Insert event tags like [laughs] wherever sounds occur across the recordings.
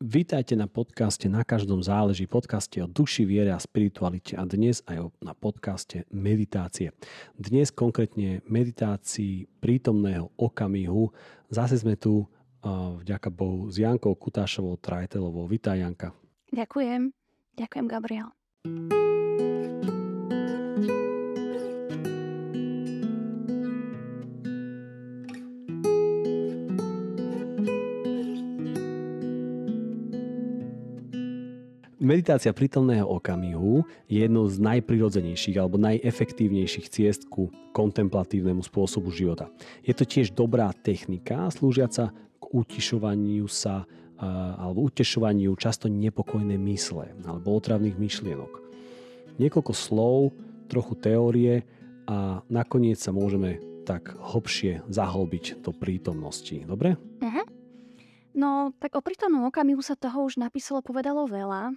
Vítajte na podcaste Na každom záleží, podcaste o duši, viere a spiritualite a dnes aj na podcaste meditácie. Dnes konkrétne meditácii prítomného okamihu. Zase sme tu vďaka Bohu s Jankou Kutášovou Trajtelovou. Vítaj Janka. Ďakujem. Ďakujem Gabriel. Meditácia prítomného okamihu je jednou z najprirodzenejších alebo najefektívnejších ciest ku kontemplatívnemu spôsobu života. Je to tiež dobrá technika slúžiaca k utišovaniu sa alebo utešovaniu často nepokojné mysle alebo otravných myšlienok. Niekoľko slov, trochu teórie a nakoniec sa môžeme tak hlbšie zahlbiť do prítomnosti. Dobre? Uh-huh. No, tak o prítomnom okamihu sa toho už napísalo, povedalo veľa.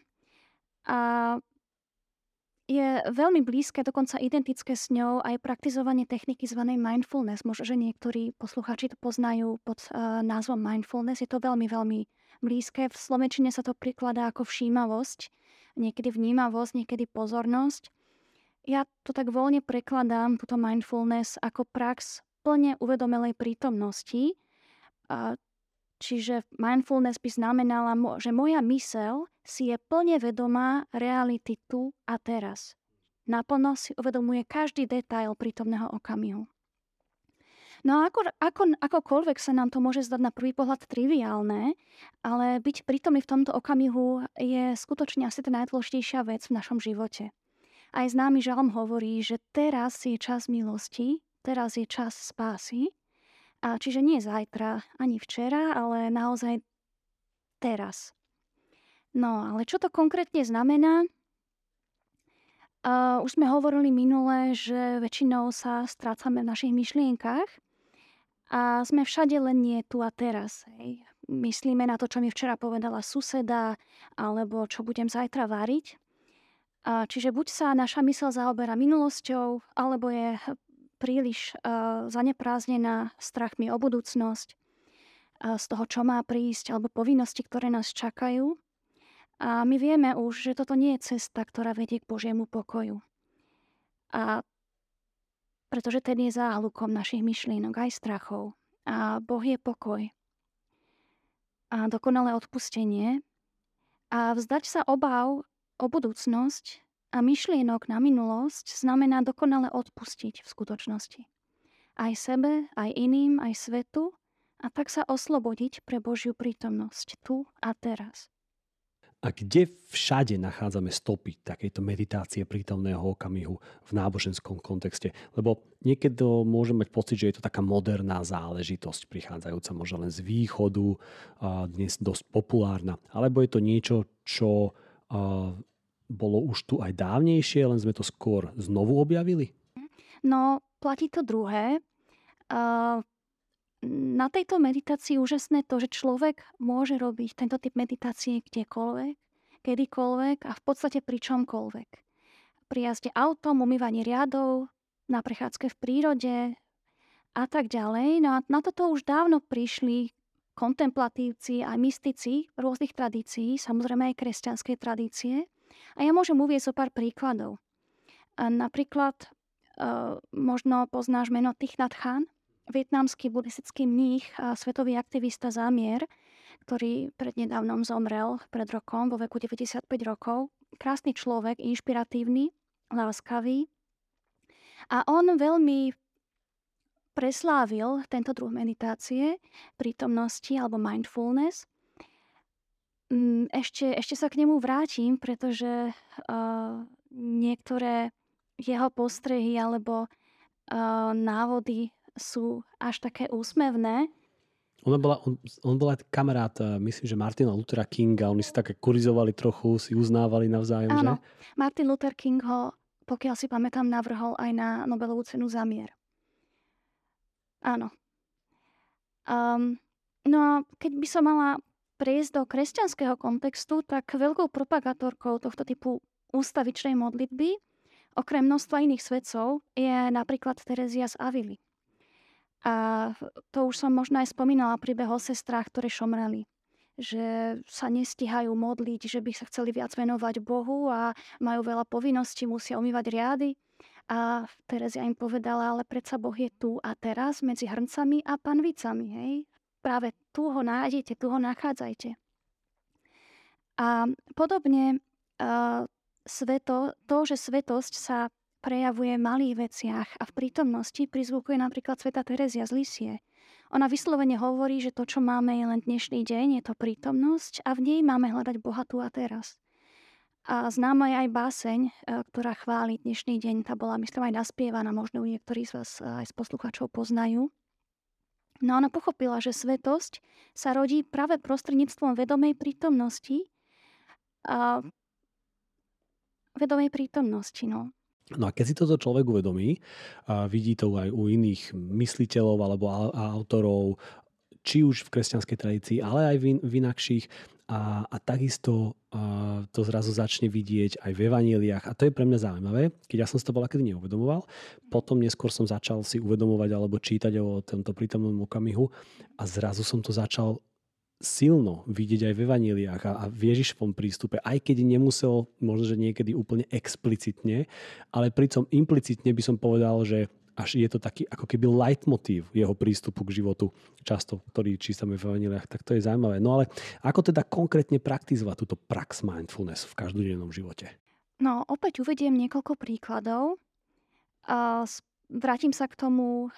A je veľmi blízke, dokonca identické s ňou aj praktizovanie techniky zvanej mindfulness. Možno, že niektorí poslucháči to poznajú pod uh, názvom mindfulness. Je to veľmi, veľmi blízke. V slovenčine sa to prikladá ako všímavosť, niekedy vnímavosť, niekedy pozornosť. Ja to tak voľne prekladám, túto mindfulness, ako prax plne uvedomelej prítomnosti, Čiže mindfulness by znamenala, že moja mysel si je plne vedomá reality tu a teraz. Naplno si uvedomuje každý detail prítomného okamihu. No a ako, ako, akokoľvek sa nám to môže zdať na prvý pohľad triviálne, ale byť prítomný v tomto okamihu je skutočne asi tá najdôležitejšia vec v našom živote. Aj známy žalm hovorí, že teraz je čas milosti, teraz je čas spásy a čiže nie zajtra, ani včera, ale naozaj teraz. No, ale čo to konkrétne znamená? Uh, už sme hovorili minule, že väčšinou sa strácame v našich myšlienkach a sme všade len nie tu a teraz. Hej. Myslíme na to, čo mi včera povedala suseda, alebo čo budem zajtra variť. Uh, čiže buď sa naša mysel zaoberá minulosťou, alebo je príliš uh, zaneprázdnená strachmi o budúcnosť, uh, z toho, čo má prísť, alebo povinnosti, ktoré nás čakajú. A my vieme už, že toto nie je cesta, ktorá vedie k Božiemu pokoju. A pretože ten je záhlukom našich myšlienok, aj strachov. A Boh je pokoj. A dokonalé odpustenie. A vzdať sa obav o budúcnosť a myšlienok na minulosť znamená dokonale odpustiť v skutočnosti. Aj sebe, aj iným, aj svetu a tak sa oslobodiť pre Božiu prítomnosť tu a teraz. A kde všade nachádzame stopy takejto meditácie prítomného okamihu v náboženskom kontexte? Lebo niekedy môžeme mať pocit, že je to taká moderná záležitosť, prichádzajúca možno len z východu, dnes dosť populárna. Alebo je to niečo, čo bolo už tu aj dávnejšie, len sme to skôr znovu objavili? No, platí to druhé. Na tejto meditácii úžasné to, že človek môže robiť tento typ meditácie kdekoľvek, kedykoľvek a v podstate pri čomkoľvek. Pri jazde autom, umývaní riadov, na prechádzke v prírode a tak ďalej. No a na toto už dávno prišli kontemplatívci a mystici rôznych tradícií, samozrejme aj kresťanskej tradície. A ja môžem uvieť so pár príkladov. Napríklad uh, možno poznáš meno Thich Nhat Hanh, vietnamský buddhistický mních a svetový aktivista zámier, ktorý prednedávnom zomrel pred rokom vo veku 95 rokov. Krásny človek, inšpiratívny, láskavý. A on veľmi preslávil tento druh meditácie, prítomnosti alebo mindfulness ešte, ešte sa k nemu vrátim, pretože uh, niektoré jeho postrehy alebo uh, návody sú až také úsmevné. On, bola, on, on bol aj kamarát, myslím, že Martina Luthera Kinga. Oni si také kurizovali trochu, si uznávali navzájom, Áno, že? Martin Luther King ho, pokiaľ si pamätám, navrhol aj na Nobelovú cenu za mier. Áno. Um, no a keď by som mala prejsť do kresťanského kontextu, tak veľkou propagátorkou tohto typu ústavičnej modlitby, okrem množstva iných svedcov, je napríklad Terezia z Avily. A to už som možno aj spomínala príbeh o sestrách, ktoré šomreli. že sa nestihajú modliť, že by sa chceli viac venovať Bohu a majú veľa povinností, musia umývať riady. A Terezia im povedala, ale predsa Boh je tu a teraz medzi hrncami a panvicami. Hej? Práve tu ho nájdete, tu ho nachádzajte. A podobne uh, sveto, to, že svetosť sa prejavuje v malých veciach a v prítomnosti prizvukuje napríklad sveta Terezia z Lisie. Ona vyslovene hovorí, že to, čo máme, je len dnešný deň, je to prítomnosť a v nej máme hľadať Boha tu a teraz. A známa je aj báseň, e, ktorá chváli dnešný deň. Tá bola, myslím, aj naspievaná, možno niektorí z vás e, aj z poslucháčov poznajú. No ona pochopila, že svetosť sa rodí práve prostredníctvom vedomej prítomnosti. A vedomej prítomnosti, no. No a keď si toto človek uvedomí, a vidí to aj u iných mysliteľov alebo autorov, či už v kresťanskej tradícii, ale aj v, in, v inakších, a, a takisto a to zrazu začne vidieť aj v evaníliách. A to je pre mňa zaujímavé, keď ja som si to bola kedy neuvedomoval. Potom neskôr som začal si uvedomovať alebo čítať o tomto prítomnom okamihu a zrazu som to začal silno vidieť aj v evaníliách a, a v Ježišovom prístupe, aj keď nemusel možno, že niekedy úplne explicitne, ale pritom implicitne by som povedal, že až je to taký ako keby leitmotív jeho prístupu k životu, často, ktorý čítame v evaníliách, tak to je zaujímavé. No ale ako teda konkrétne praktizovať túto prax mindfulness v každodennom živote? No, opäť uvediem niekoľko príkladov. Vrátim sa k tomu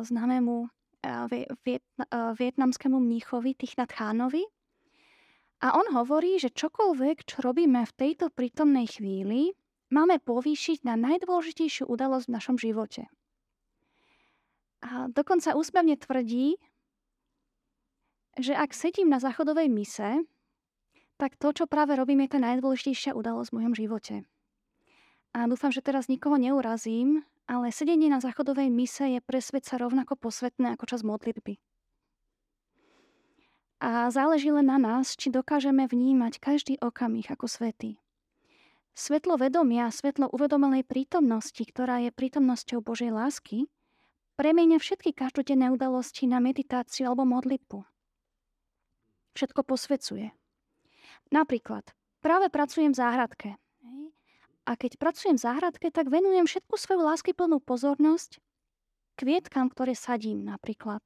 známemu vietnamskému mníchovi Tichnat Chánovi. A on hovorí, že čokoľvek, čo robíme v tejto prítomnej chvíli, máme povýšiť na najdôležitejšiu udalosť v našom živote. A dokonca úsmevne tvrdí, že ak sedím na záchodovej mise, tak to, čo práve robím, je tá najdôležitejšia udalosť v mojom živote. A dúfam, že teraz nikoho neurazím, ale sedenie na záchodovej mise je pre sa rovnako posvetné ako čas modlitby. A záleží len na nás, či dokážeme vnímať každý okamih ako svety. Svetlo vedomia, svetlo uvedomelej prítomnosti, ktorá je prítomnosťou Božej lásky, premieňa všetky každodenné udalosti na meditáciu alebo modlitbu. Všetko posvecuje. Napríklad, práve pracujem v záhradke a keď pracujem v záhradke, tak venujem všetku svoju láskyplnú pozornosť kvietkam, ktoré sadím napríklad.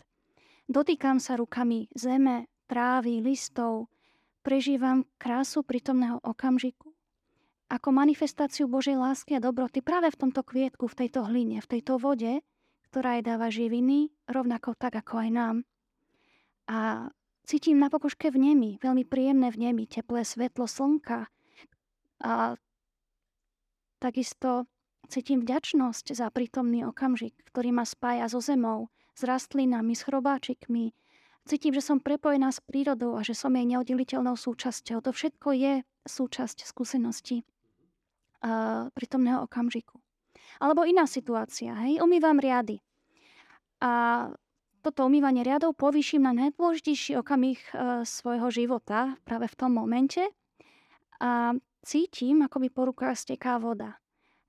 Dotýkam sa rukami zeme, trávy, listov, prežívam krásu prítomného okamžiku. Ako manifestáciu Božej lásky a dobroty práve v tomto kvietku, v tejto hline, v tejto vode, ktorá jej dáva živiny, rovnako tak ako aj nám. A cítim na pokožke v nemi, veľmi príjemné v nemi, teplé svetlo slnka a Takisto cítim vďačnosť za prítomný okamžik, ktorý ma spája so zemou, s rastlinami, s chrobáčikmi. Cítim, že som prepojená s prírodou a že som jej neoddeliteľnou súčasťou. To všetko je súčasť skúsenosti uh, prítomného okamžiku. Alebo iná situácia, hej, umývam riady. A toto umývanie riadov povýšim na najdôležitejší okamih uh, svojho života práve v tom momente. A Cítim, ako mi po rukách steká voda.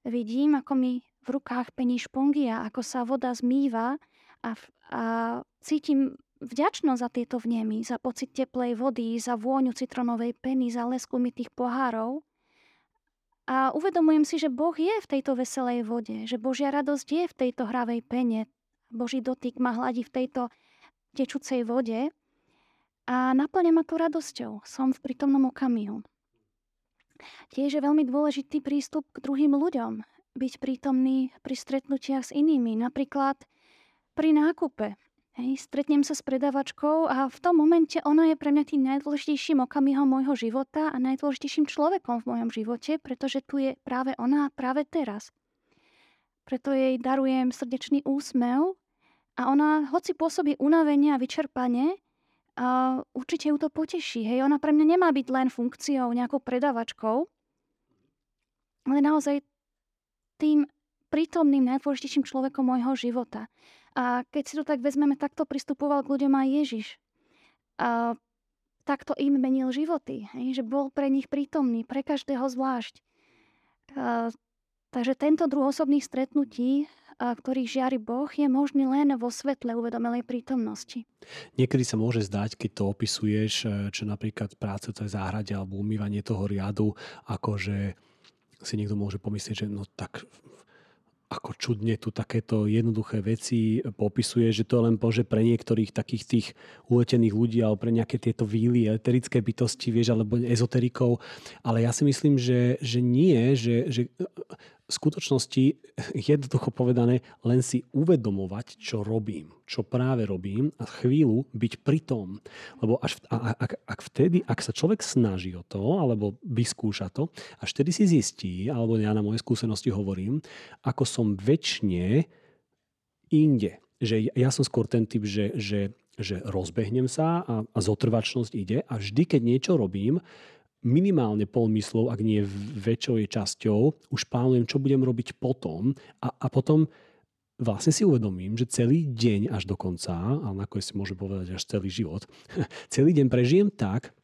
Vidím, ako mi v rukách pení špongia, ako sa voda zmýva a, a cítim vďačnosť za tieto vnemy, za pocit teplej vody, za vôňu citronovej peny, za lesku mytých pohárov. A uvedomujem si, že Boh je v tejto veselej vode, že Božia radosť je v tejto hravej pene. Boží dotyk ma hladí v tejto tečúcej vode a naplňa ma to radosťou. Som v prítomnom okamihu. Tiež je veľmi dôležitý prístup k druhým ľuďom. Byť prítomný pri stretnutiach s inými, napríklad pri nákupe. Hej, stretnem sa s predavačkou a v tom momente ona je pre mňa tým najdôležitejším okamihom môjho života a najdôležitejším človekom v mojom živote, pretože tu je práve ona práve teraz. Preto jej darujem srdečný úsmev a ona, hoci pôsobí unavenie a vyčerpanie, a určite ju to poteší. Hej, ona pre mňa nemá byť len funkciou, nejakou predavačkou, ale naozaj tým prítomným najdôležitejším človekom môjho života. A keď si to tak vezmeme, takto pristupoval k ľuďom aj Ježiš. A takto im menil životy, hej, že bol pre nich prítomný, pre každého zvlášť. A, takže tento druh osobných stretnutí ktorých žiari Boh, je možný len vo svetle uvedomelej prítomnosti. Niekedy sa môže zdať, keď to opisuješ, e, čo napríklad práce v tej záhrade alebo umývanie toho riadu, ako že si niekto môže pomyslieť, že no tak ako čudne tu takéto jednoduché veci popisuje, že to len bože pre niektorých takých tých uletených ľudí alebo pre nejaké tieto víly, eterické bytosti, vieš, alebo ezoterikov. Ale ja si myslím, že, že nie, že, že v skutočnosti, [laughs] jednoducho povedané, len si uvedomovať, čo robím, čo práve robím a chvíľu byť pri tom. Lebo až, ak, ak vtedy, ak sa človek snaží o to, alebo vyskúša to, až vtedy si zistí, alebo ja na moje skúsenosti hovorím, ako som väčšine inde. Že ja som skôr ten typ, že, že, že rozbehnem sa a, a zotrvačnosť ide a vždy, keď niečo robím, minimálne polmyslov, ak nie väčšou časťou, už plánujem, čo budem robiť potom. A, a potom vlastne si uvedomím, že celý deň až do konca, ale nakoniec si môžem povedať až celý život, [laughs] celý deň prežijem tak,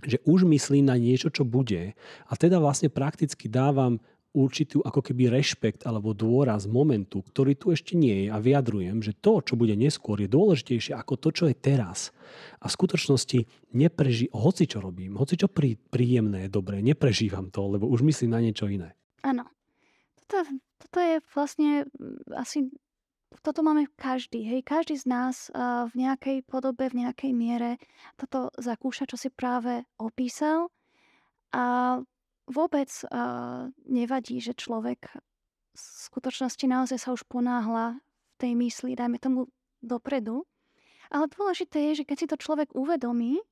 že už myslím na niečo, čo bude. A teda vlastne prakticky dávam určitú ako keby rešpekt alebo dôraz momentu, ktorý tu ešte nie je a vyjadrujem, že to, čo bude neskôr, je dôležitejšie ako to, čo je teraz. A v skutočnosti nepreží, hoci čo robím, hoci čo prí, príjemné, dobré, neprežívam to, lebo už myslím na niečo iné. Áno. Toto, toto je vlastne mm, asi toto máme každý, hej, každý z nás uh, v nejakej podobe, v nejakej miere toto zakúša, čo si práve opísal. A vôbec uh, nevadí, že človek v skutočnosti naozaj sa už ponáhla v tej mysli, dajme tomu dopredu. Ale dôležité je, že keď si to človek uvedomí,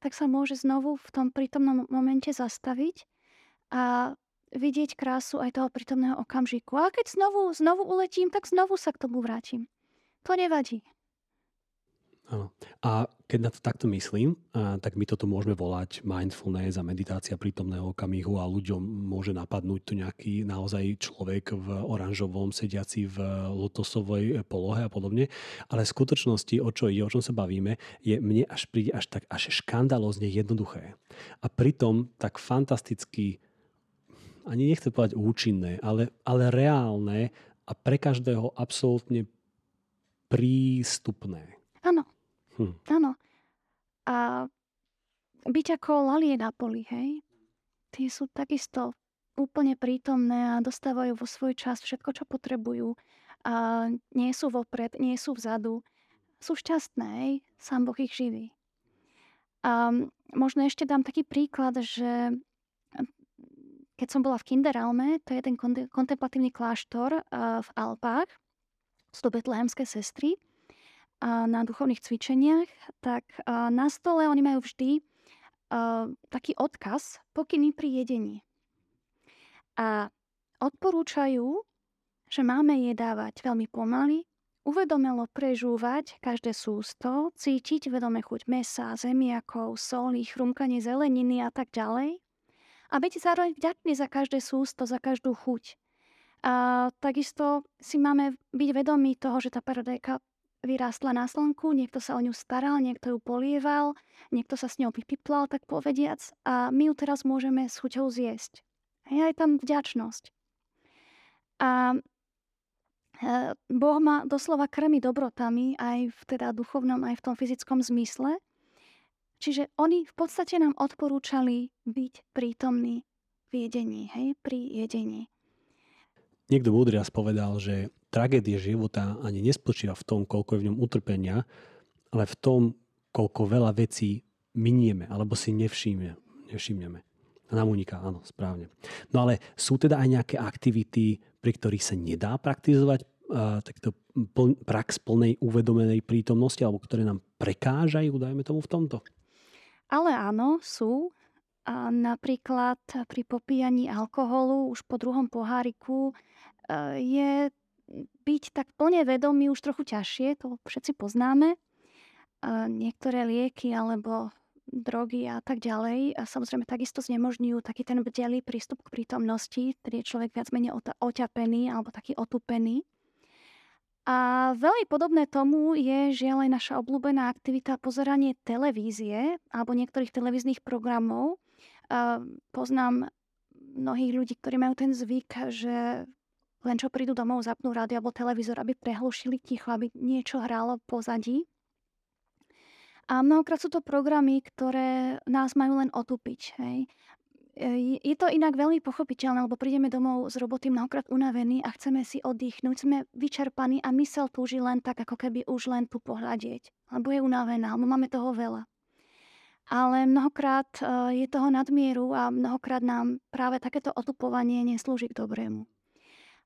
tak sa môže znovu v tom prítomnom momente zastaviť a vidieť krásu aj toho prítomného okamžiku. A keď znovu, znovu uletím, tak znovu sa k tomu vrátim. To nevadí. Áno. A keď na to takto myslím, tak my toto môžeme volať mindfulness a meditácia prítomného okamihu a ľuďom môže napadnúť tu nejaký naozaj človek v oranžovom sediaci v lotosovej polohe a podobne. Ale v skutočnosti, o čo ide, o čom sa bavíme, je mne až príde až tak až škandalozne jednoduché. A pritom tak fantasticky ani nechcem povedať účinné, ale, ale reálne a pre každého absolútne prístupné. Áno. Hm. A byť ako lalie na poli, hej? Tí sú takisto úplne prítomné a dostávajú vo svoj čas všetko, čo potrebujú. A nie sú vopred, nie sú vzadu. Sú šťastné, hej? Sám Boh ich živí. A možno ešte dám taký príklad, že keď som bola v Kinderalme, to je ten kontemplatívny kláštor v Alpách, sú to betlehemské sestry, na duchovných cvičeniach, tak na stole oni majú vždy taký odkaz, pokyny pri jedení. A odporúčajú, že máme jedávať veľmi pomaly, uvedomelo prežúvať každé sústo, cítiť vedome chuť mesa, zemiakov, soli, chrumkanie zeleniny a tak ďalej. A byť zároveň vďačný za každé sústo, za každú chuť. A takisto si máme byť vedomí toho, že tá paradajka vyrástla na slnku, niekto sa o ňu staral, niekto ju polieval, niekto sa s ňou vypiplal, tak povediac, a my ju teraz môžeme s chuťou zjesť. Je tam vďačnosť. A e, Boh ma doslova krmi dobrotami aj v teda duchovnom, aj v tom fyzickom zmysle. Čiže oni v podstate nám odporúčali byť prítomní v jedení, hej, pri jedení. Niekto múdry raz povedal, že tragédia života ani nespočíva v tom, koľko je v ňom utrpenia, ale v tom, koľko veľa vecí minieme alebo si nevšimne, nevšimneme. Nám uniká, áno, správne. No ale sú teda aj nejaké aktivity, pri ktorých sa nedá praktizovať uh, takto pl- prax plnej uvedomenej prítomnosti alebo ktoré nám prekážajú, dajme tomu v tomto? Ale áno, sú. Napríklad pri popíjaní alkoholu už po druhom poháriku je byť tak plne vedomý už trochu ťažšie, to všetci poznáme. Niektoré lieky alebo drogy a tak ďalej a samozrejme takisto znemožňujú taký ten bdelý prístup k prítomnosti, ktorý je človek viac menej oťapený alebo taký otupený. A veľmi podobné tomu je žiaľ aj naša obľúbená aktivita pozeranie televízie alebo niektorých televíznych programov. Poznám mnohých ľudí, ktorí majú ten zvyk, že len čo prídu domov, zapnú rádio alebo televízor, aby prehlušili ticho, aby niečo hrálo pozadí. A mnohokrát sú to programy, ktoré nás majú len otupiť. Hej. E, je to inak veľmi pochopiteľné, lebo prídeme domov z roboty mnohokrát unavení a chceme si oddychnúť, sme vyčerpaní a mysel túži len tak, ako keby už len tu pohľadieť. Lebo je unavená, lebo máme toho veľa. Ale mnohokrát e, je toho nadmieru a mnohokrát nám práve takéto otupovanie neslúži k dobrému.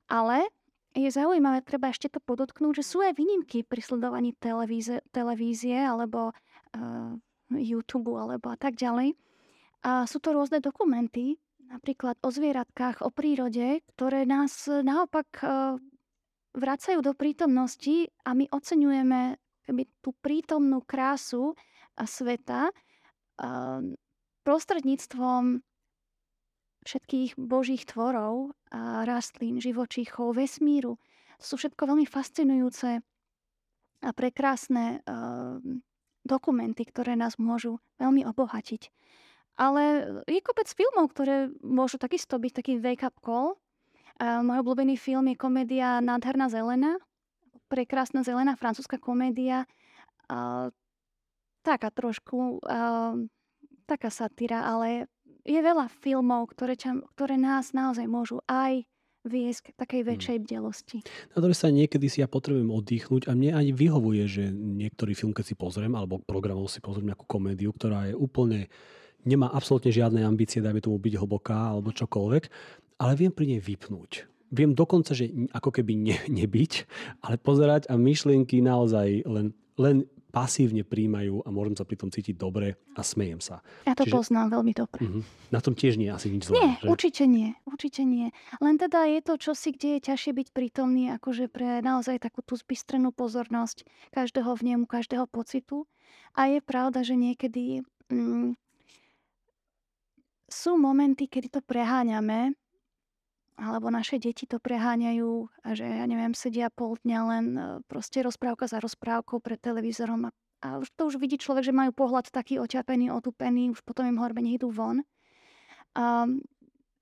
Ale je zaujímavé, treba ešte to podotknúť, že sú aj výnimky pri sledovaní televízie, televízie alebo uh, YouTube alebo a tak ďalej. A sú to rôzne dokumenty, napríklad o zvieratkách, o prírode, ktoré nás naopak uh, vracajú do prítomnosti a my oceňujeme keby, tú prítomnú krásu a sveta prostredníctvom všetkých božích tvorov a rastlín, živočíchov, vesmíru. Sú všetko veľmi fascinujúce a prekrásne uh, dokumenty, ktoré nás môžu veľmi obohatiť. Ale je kopec filmov, ktoré môžu takisto byť taký wake-up call. Uh, môj obľúbený film je komédia Nádherná zelená. Prekrásna zelená francúzska komédia. Taká trošku, uh, taká satíra, ale je veľa filmov, ktoré, ča, ktoré nás naozaj môžu aj viesť k takej hmm. väčšej bdelosti. Na druhej strane niekedy si ja potrebujem oddychnúť a mne ani vyhovuje, že niektorý film, keď si pozriem, alebo programov si pozriem nejakú komédiu, ktorá je úplne, nemá absolútne žiadne ambície, dajme tomu byť hlboká alebo čokoľvek, ale viem pri nej vypnúť. Viem dokonca, že ako keby ne, nebyť, ale pozerať a myšlienky naozaj len, len pasívne príjmajú a môžem sa pri tom cítiť dobre a smejem sa. Ja to Čiže, poznám veľmi dobre. Uh-huh. Na tom tiež nie je asi nič zlé. Nie, že? určite nie. Určite nie. Len teda je to čosi, kde je ťažšie byť prítomný, akože pre naozaj takú tú zbystrenú pozornosť každého vnemu, každého pocitu. A je pravda, že niekedy mm, sú momenty, kedy to preháňame alebo naše deti to preháňajú a že, ja neviem, sedia pol dňa len e, proste rozprávka za rozprávkou pred televízorom a, a to už vidí človek, že majú pohľad taký oťapený, otupený, už potom im horbe idú von. A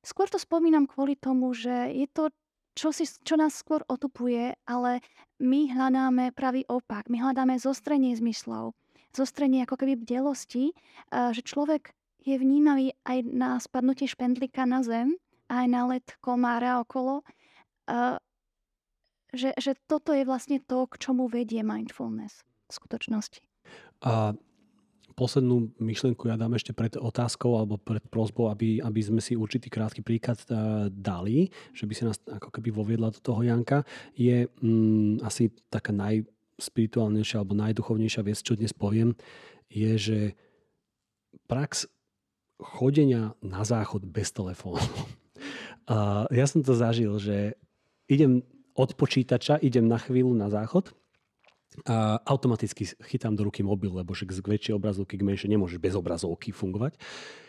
skôr to spomínam kvôli tomu, že je to čo, si, čo nás skôr otupuje, ale my hľadáme pravý opak. My hľadáme zostrenie zmyslov, zostrenie ako keby bdelosti, že človek je vnímavý aj na spadnutie špendlika na zem aj na komára okolo. Že, že toto je vlastne to, k čomu vedie mindfulness v skutočnosti. A poslednú myšlienku ja dám ešte pred otázkou alebo pred prozbou, aby, aby sme si určitý krátky príklad uh, dali, že by si nás ako keby voviedla do toho Janka, je mm, asi taká najspirituálnejšia alebo najduchovnejšia vec, čo dnes poviem, je, že prax chodenia na záchod bez telefónu [laughs] ja som to zažil, že idem od počítača, idem na chvíľu na záchod a automaticky chytám do ruky mobil, lebo že k väčšej obrazovky, k menšej nemôžeš bez obrazovky fungovať.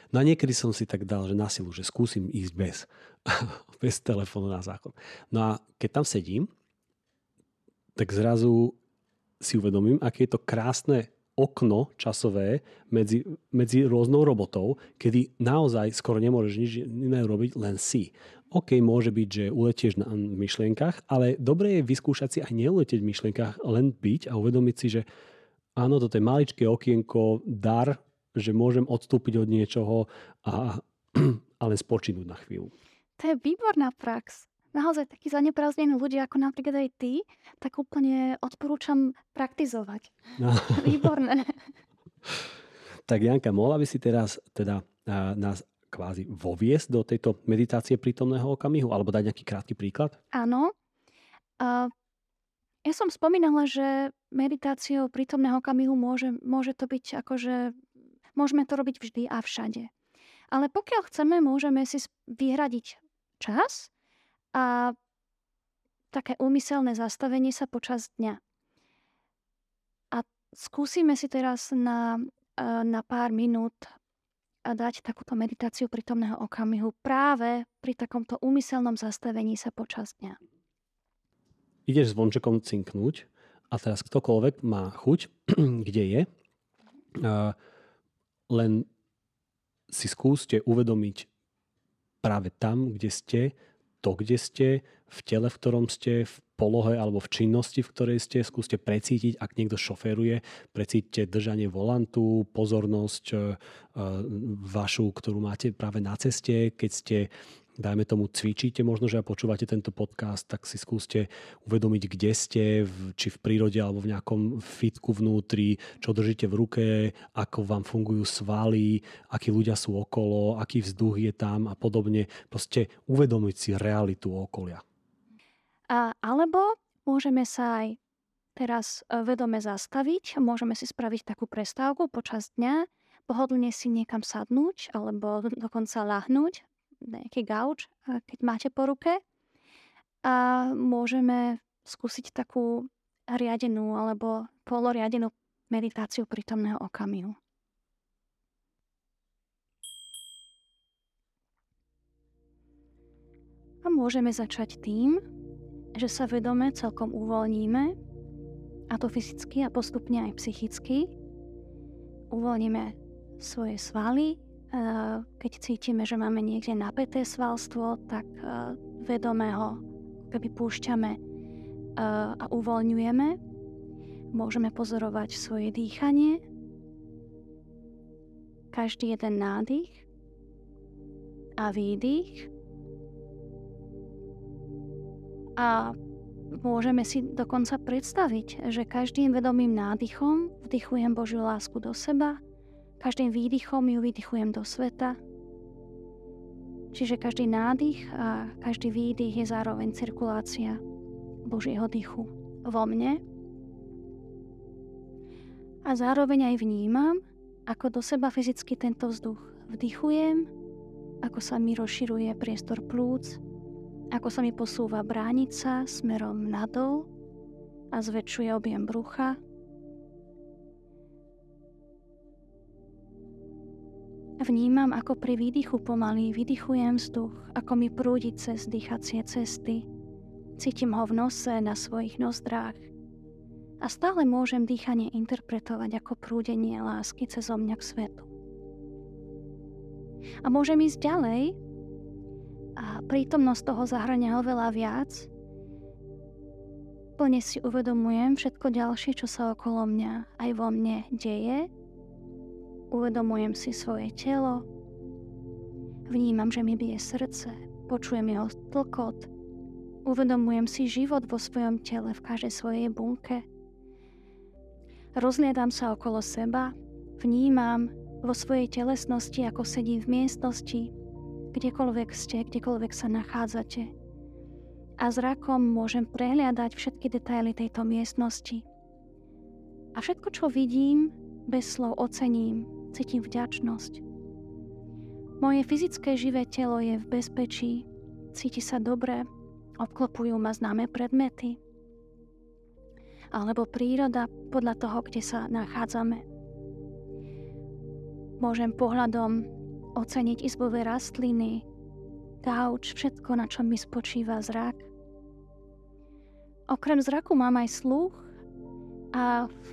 No a niekedy som si tak dal, že na silu, že skúsim ísť bez, [laughs] bez telefónu na záchod. No a keď tam sedím, tak zrazu si uvedomím, aké je to krásne okno časové medzi, medzi rôznou robotou, kedy naozaj skoro nemôžeš nič iné robiť, len si. OK, môže byť, že uletieš na myšlienkach, ale dobre je vyskúšať si aj neuletieť v myšlienkach, len byť a uvedomiť si, že áno, toto je maličké okienko, dar, že môžem odstúpiť od niečoho a, [clears throat] len spočinúť na chvíľu. To je výborná prax naozaj takí zaneprázdnení ľudia, ako napríklad aj ty, tak úplne odporúčam praktizovať. No. [laughs] Výborné. tak Janka, mohla by si teraz teda nás kvázi voviesť do tejto meditácie prítomného okamihu alebo dať nejaký krátky príklad? Áno. Uh, ja som spomínala, že meditáciou prítomného okamihu môže, môže to byť akože, môžeme to robiť vždy a všade. Ale pokiaľ chceme, môžeme si vyhradiť čas a také úmyselné zastavenie sa počas dňa. A skúsime si teraz na, e, na pár minút a dať takúto meditáciu prítomného okamihu práve pri takomto úmyselnom zastavení sa počas dňa. Ideš zvončekom cinknúť a teraz ktokoľvek má chuť, [clears throat] kde je, len si skúste uvedomiť práve tam, kde ste, to, kde ste, v tele, v ktorom ste, v polohe alebo v činnosti, v ktorej ste. Skúste precítiť, ak niekto šoféruje, precíťte držanie volantu, pozornosť e, vašu, ktorú máte práve na ceste. Keď ste dajme tomu, cvičíte možno, že a počúvate tento podcast, tak si skúste uvedomiť, kde ste, či v prírode alebo v nejakom fitku vnútri, čo držíte v ruke, ako vám fungujú svaly, akí ľudia sú okolo, aký vzduch je tam a podobne. Proste uvedomiť si realitu okolia. A, alebo môžeme sa aj teraz e, vedome zastaviť, môžeme si spraviť takú prestávku počas dňa, pohodlne si niekam sadnúť alebo dokonca lahnúť nejaký gauč, keď máte po ruke. A môžeme skúsiť takú riadenú alebo poloriadenú meditáciu prítomného okamihu. A môžeme začať tým, že sa vedome celkom uvoľníme, a to fyzicky a postupne aj psychicky. Uvoľníme svoje svaly, keď cítime, že máme niekde napäté svalstvo, tak vedome ho keby púšťame a uvoľňujeme. Môžeme pozorovať svoje dýchanie, každý jeden nádych a výdych. A môžeme si dokonca predstaviť, že každým vedomým nádychom vdychujem Božiu lásku do seba Každým výdychom ju vydychujem do sveta. Čiže každý nádych a každý výdych je zároveň cirkulácia Božieho dychu vo mne. A zároveň aj vnímam, ako do seba fyzicky tento vzduch vdychujem, ako sa mi rozširuje priestor plúc, ako sa mi posúva bránica smerom nadol a zväčšuje objem brucha, Vnímam, ako pri výdychu pomaly vydychujem vzduch, ako mi prúdi cez dýchacie cesty. Cítim ho v nose, na svojich nozdrách. A stále môžem dýchanie interpretovať ako prúdenie lásky cez mňa k svetu. A môžem ísť ďalej a prítomnosť toho zahrania oveľa viac. Plne si uvedomujem všetko ďalšie, čo sa okolo mňa aj vo mne deje Uvedomujem si svoje telo, vnímam, že mi bije srdce, počujem jeho tlkot, uvedomujem si život vo svojom tele v každej svojej bunke. Rozliedam sa okolo seba, vnímam vo svojej telesnosti, ako sedím v miestnosti, kdekoľvek ste, kdekoľvek sa nachádzate. A zrakom môžem prehliadať všetky detaily tejto miestnosti. A všetko, čo vidím, bez slov ocením, cítim vďačnosť. Moje fyzické živé telo je v bezpečí, cíti sa dobre, obklopujú ma známe predmety. Alebo príroda podľa toho, kde sa nachádzame. Môžem pohľadom oceniť izbové rastliny, gauč, všetko, na čom mi spočíva zrak. Okrem zraku mám aj sluch a v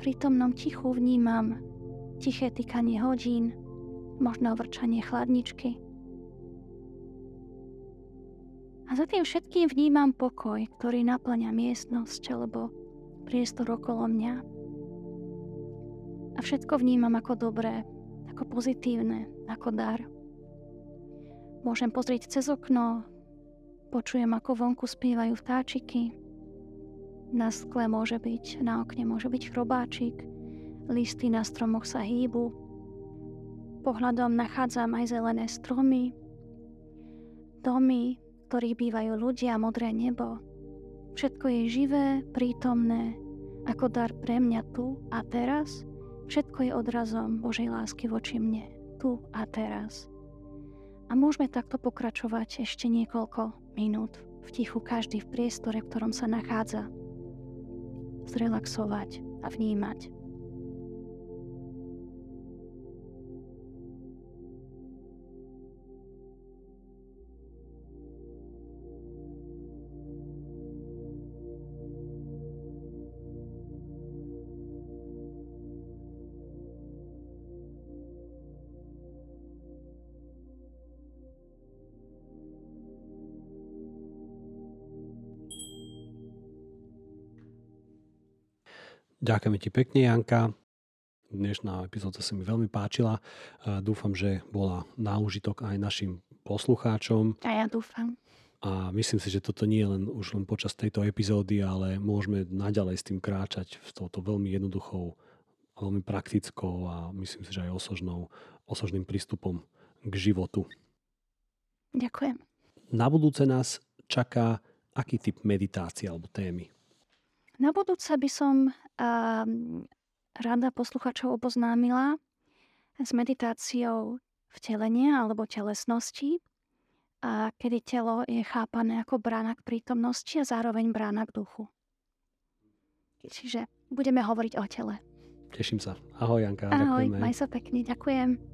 prítomnom tichu vnímam tiché tykanie hodín, možno vrčanie chladničky. A za tým všetkým vnímam pokoj, ktorý naplňa miestnosť alebo priestor okolo mňa. A všetko vnímam ako dobré, ako pozitívne, ako dar. Môžem pozrieť cez okno, počujem, ako vonku spievajú vtáčiky. Na skle môže byť, na okne môže byť chrobáčik, listy na stromoch sa hýbu. Pohľadom nachádzam aj zelené stromy, domy, v ktorých bývajú ľudia, modré nebo. Všetko je živé, prítomné, ako dar pre mňa tu a teraz. Všetko je odrazom Božej lásky voči mne, tu a teraz. A môžeme takto pokračovať ešte niekoľko minút v tichu každý v priestore, v ktorom sa nachádza. Zrelaxovať a vnímať. Ďakujeme ti pekne, Janka. Dnešná epizóda sa mi veľmi páčila. Dúfam, že bola na užitok aj našim poslucháčom. A ja dúfam. A myslím si, že toto nie je len už len počas tejto epizódy, ale môžeme naďalej s tým kráčať s touto veľmi jednoduchou, veľmi praktickou a myslím si, že aj osožnou, osožným prístupom k životu. Ďakujem. Na budúce nás čaká aký typ meditácie alebo témy? Na budúce by som uh, rada posluchačov oboznámila s meditáciou vtelenia alebo telesnosti, a kedy telo je chápané ako brána k prítomnosti a zároveň brána k duchu. Čiže budeme hovoriť o tele. Teším sa. Ahoj Janka. Ahoj, ďakujeme. maj sa pekne, ďakujem.